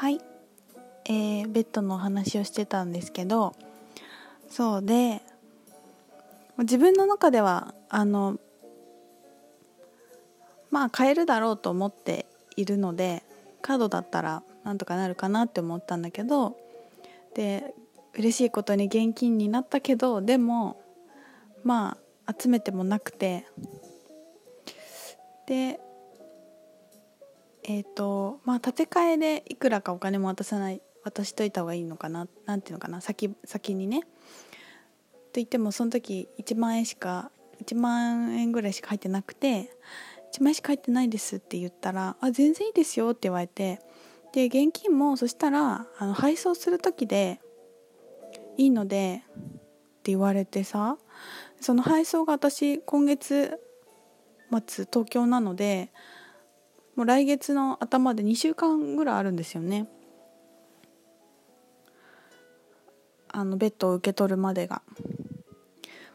はい、えー、ベッドのお話をしてたんですけどそうで自分の中ではあのまあ買えるだろうと思っているのでカードだったらなんとかなるかなって思ったんだけどで嬉しいことに現金になったけどでもまあ集めてもなくてでえっ、ー、とまあ建て替えでいくらかお金も渡さない渡しといた方がいいのかななんていうのかな先先にね。と言ってもその時1万円しか1万円ぐらいしか入ってなくて1万円しか入ってないですって言ったら「あ全然いいですよ」って言われてで現金もそしたらあの配送する時でいいのでって言われてさその配送が私今月末東京なのでもう来月の頭で2週間ぐらいあるんですよね。あのベッドを受け取るまでが。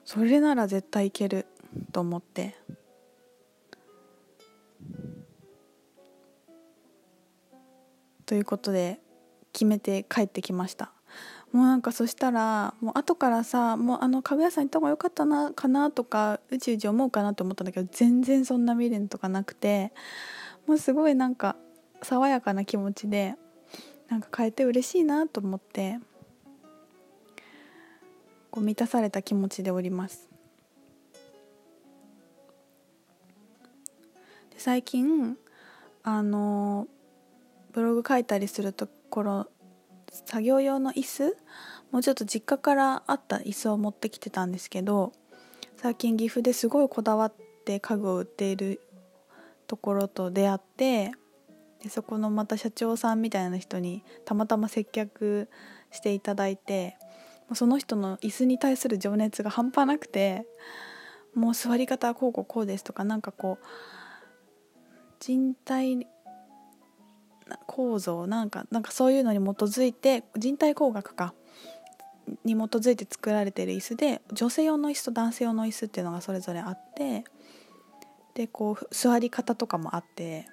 それなら絶対いけると思って。ということで決めて帰ってきました。もうなんかそしたらもう後からさもうあの家具屋さん行った方が良かったなかなとかうちうち思うかなと思ったんだけど全然そんな未練とかなくてもうすごいなんか爽やかな気持ちでなんか変えて嬉しいなと思ってこう満たされた気持ちでおります。最近あのブログ書いたりするところ作業用の椅子もうちょっと実家からあった椅子を持ってきてたんですけど最近岐阜ですごいこだわって家具を売っているところと出会ってでそこのまた社長さんみたいな人にたまたま接客していただいてその人の椅子に対する情熱が半端なくてもう座り方はこうこうこうですとかなんかこう人体構造なんかなんかそういうのに基づいて人体工学かに基づいて作られてる椅子で女性用の椅子と男性用の椅子っていうのがそれぞれあってでこう座り方とかもあって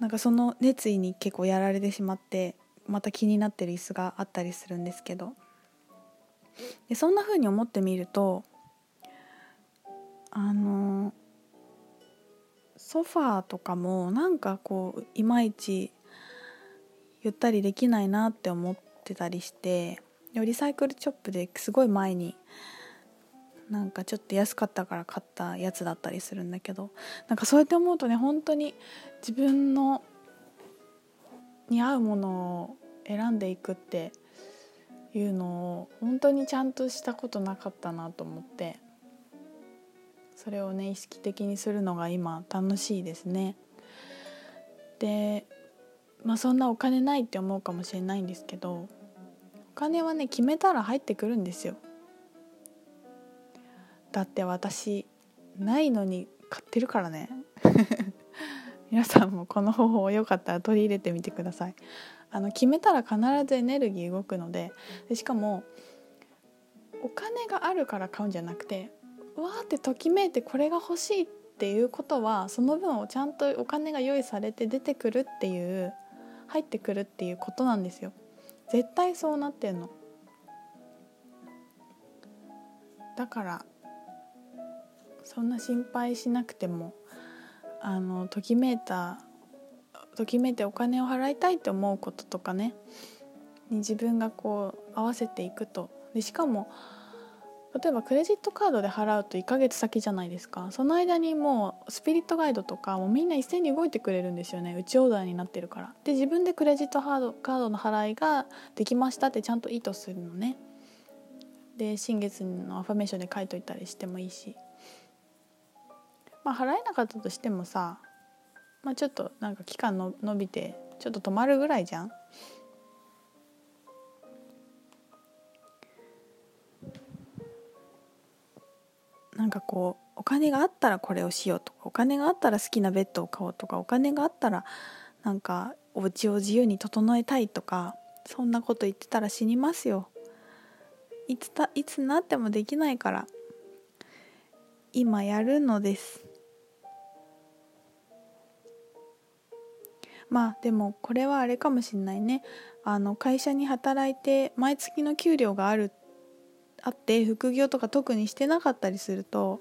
なんかその熱意に結構やられてしまってまた気になってる椅子があったりするんですけど。でそんな風に思ってみるとあのソファーとかもなんかこういまいちゆったりできないなって思ってたりしてリサイクルショップですごい前になんかちょっと安かったから買ったやつだったりするんだけどなんかそうやって思うとね本当に自分のに合うものを選んでいくっていうのを本当にちゃんとしたことなかったなと思ってそれをね意識的にするのが今楽しいですね。でまあそんなお金ないって思うかもしれないんですけどお金はね決めたら入ってくるんですよ。だって私ないのに買ってるからね。皆さんもこの方法をよかったら取り入れてみてください。あの決めたら必ずエネルギー動くのででしかもお金があるから買うんじゃなくてわーってときめいてこれが欲しいっていうことはその分をちゃんとお金が用意されて出てくるっていう入ってくるっていうことなんですよ。絶対そうなってんの。だからそんな心配しなくてもあのときめいたときめいてお金を払いたいって思うこととかね。に自分がこう合わせていくと。でしかも例えばクレジットカードで払うと1ヶ月先じゃないですか。その間にもうスピリットガイドとかもみんな一斉に動いてくれるんですよね。うちオーダーになってるから。で自分でクレジットカードカードの払いができましたってちゃんと意図するのね。で新月のアファメーションで書いといたりしてもいいし。まあ払えなかったとしてもさ、まあ、ちょっとなんか期間の伸びてちょっと止まるぐらいじゃん。なんかこうお金があったらこれをしようとかお金があったら好きなベッドを買おうとかお金があったらなんかお家を自由に整えたいとかそんなこと言ってたら死にますよいつたいつなってもできないから今やるのですまあでもこれはあれかもしんないね。あの会社に働いて毎月の給料があるあって副業とか特にしてなかったりすると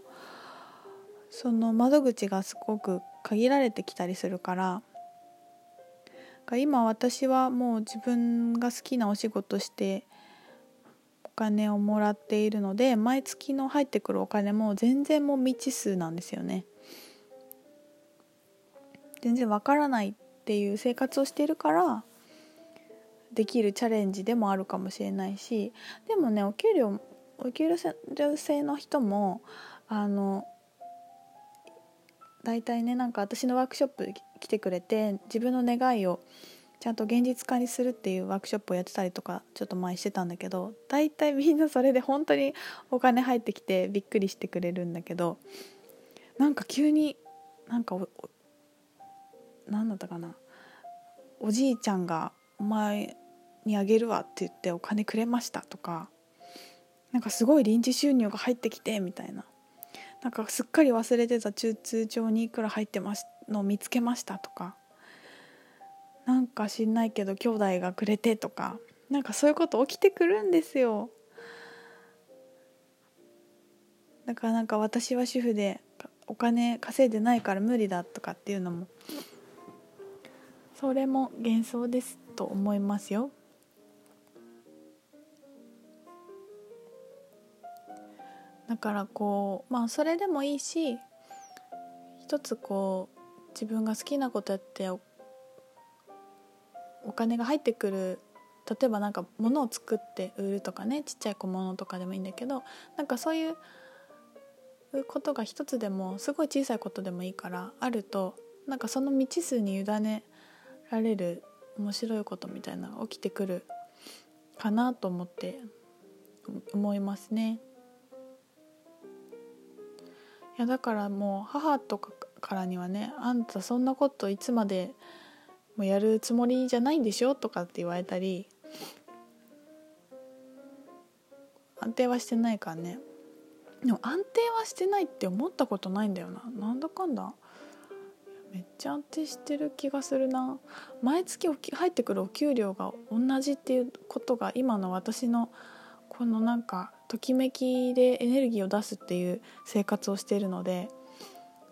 その窓口がすごく限られてきたりするから。今私はもう自分が好きなお仕事してお金をもらっているので毎月の入ってくるお金も全然もう未知数なんですよね。全然わからないっていう生活をしているからできるチャレンジでもあるかもしれないしでもねお給料お給料制の人もあの大体ねなんか私のワークショップ来てくれて自分の願いをちゃんと現実化にするっていうワークショップをやってたりとかちょっと前してたんだけど大体みんなそれで本当にお金入ってきてびっくりしてくれるんだけどなんか急になんか何だったかな。おじいちゃんが「お前にあげるわ」って言ってお金くれましたとかなんかすごい臨時収入が入ってきてみたいな。なんかすっかり忘れてた中通帳にいくら入ってますのを見つけましたとか。なんか知んないけど兄弟がくれてとか。なんかそういうこと起きてくるんですよ。だからなんか私は主婦でお金稼いでないから無理だとかっていうのもそれも幻想ですと思いますよ。だからこうまあそれでもいいし一つこう自分が好きなことやってお金が入ってくる例えばなんか物を作って売るとかねちっちゃい小物とかでもいいんだけどなんかそういうことが一つでもすごい小さいことでもいいからあるとなんかその未知数に委ねられる面白いことみたいな起きてくるかなと思って思いますね。いやだからもう母とかからにはねあんたそんなこといつまでもやるつもりじゃないんでしょとかって言われたり安定はしてないからねでも安定はしてないって思ったことないんだよななんだかんだめっちゃ安定してる気がするな毎月入ってくるお給料が同じっていうことが今の私のこのなんかときめきでエネルギーを出すっていう生活をしているので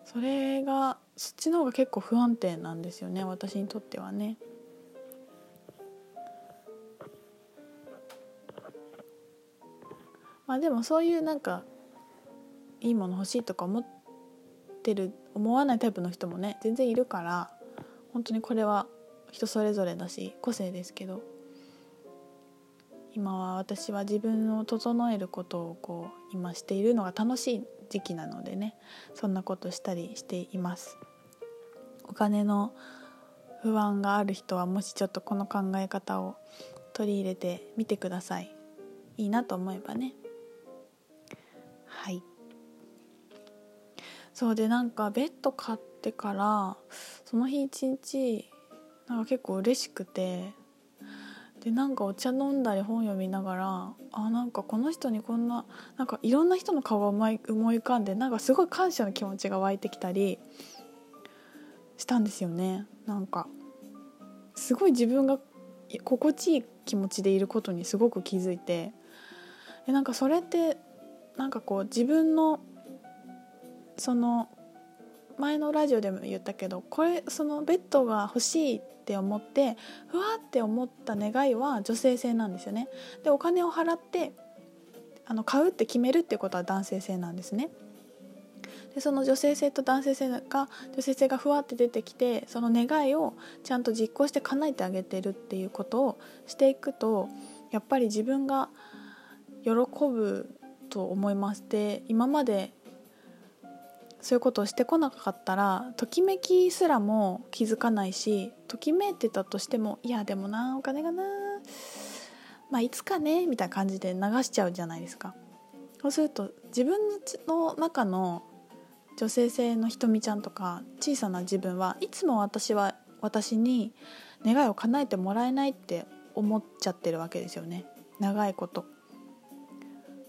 それがそっちの方が結構不安定なんですよね私にとってはね。まあでもそういうなんかいいもの欲しいとか思っててる思わないタイプの人もね全然いるから本当にこれは人それぞれだし個性ですけど。今は私は自分を整えることをこう今しているのが楽しい時期なのでねそんなことしたりしています。お金の不安がある人はもしちょっとこの考え方を取り入れてみてください。いいなと思えばね。はい。そうでなんかベッド買ってからその日一日なんか結構嬉しくてでなんかお茶飲んだり本読みながらあなんかこの人にこんななんかいろんな人の顔が思い浮かんでなんかすごい感謝の気持ちが湧いてきたりしたんですよね。なんかすごい自分が心地いい気持ちでいることにすごく気づいてでなんかそれってなんかこう自分のその前のラジオでも言ったけどこれそのベッドが欲しいって思ってふわって思った願いは女性性なんですよね。でお金を払ってあの買うって決めるっていうことは男性性なんですね。でその女性性と男性性が女性性がふわって出てきてその願いをちゃんと実行して叶えてあげてるっていうことをしていくとやっぱり自分が喜ぶと思いますで今までそういうことをしてこなかったらときめきすらも気づかないしときめいてたとしてもいやでもなお金がなまあいつかねみたいな感じで流しちゃうじゃないですか。そうすると自分の中の女性性のひとみちゃんとか小さな自分はいつも私は私に願いを叶えてもらえないって思っちゃってるわけですよね。長いこと。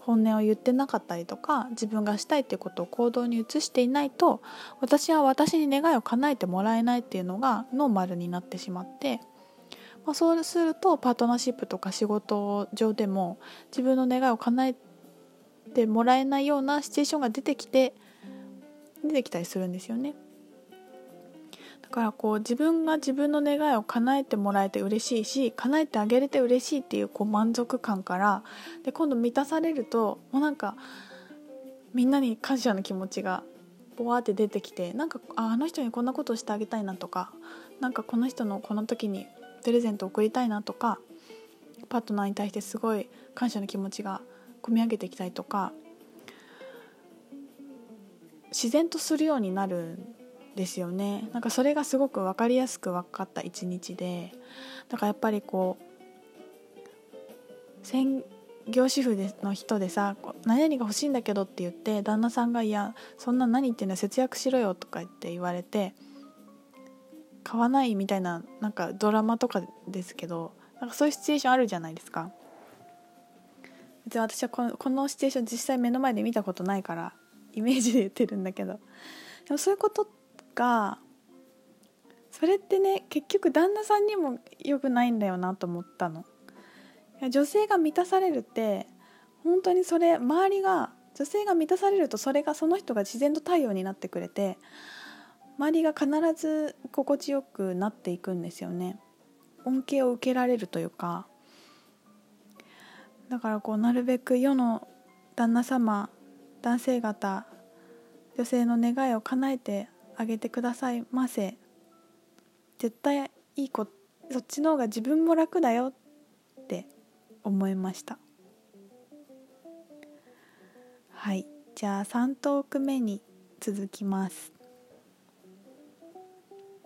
本音を言ってなかったりとか自分がしたいっていうことを行動に移していないと私は私に願いを叶えてもらえないっていうのがノーマルになってしまって、まあ、そうするとパートナーシップとか仕事上でも自分の願いを叶えてもらえないようなシチュエーションが出てきて出てきたりするんですよね。だからこう自分が自分の願いを叶えてもらえて嬉しいし叶えてあげれて嬉しいっていうこう満足感からで今度満たされるともうなんかみんなに感謝の気持ちがボワーって出てきてなんかあの人にこんなことをしてあげたいなとかなんかこの人のこの時にプレゼントを贈りたいなとかパートナーに対してすごい感謝の気持ちが込み上げてきたりとか自然とするようになるんですよねなんかそれがすごく分かりやすく分かった一日でだからやっぱりこう専業主婦の人でさ「何々が欲しいんだけど」って言って旦那さんが「いやそんな何言ってんの節約しろよ」とか言って言われて買わないみたいななんかドラマとかですけどなんかそういうシチュエーションあるじゃないですか。別に私はこのこのシチュエーション実際目の前で見たことないからイメージで言ってるんだけどでもそういうことってがそれってね結局旦那さんにも良くないんだよなと思ったの。いや女性が満たされるって本当にそれ周りが女性が満たされるとそれがその人が自然と太陽になってくれて周りが必ず心地よくなっていくんですよね。恩恵を受けられるというか。だからこうなるべく世の旦那様男性方女性の願いを叶えてあげてくださいませ。絶対いい子そっちの方が自分も楽だよって思いました。はい。じゃあ3トーク目に続きます。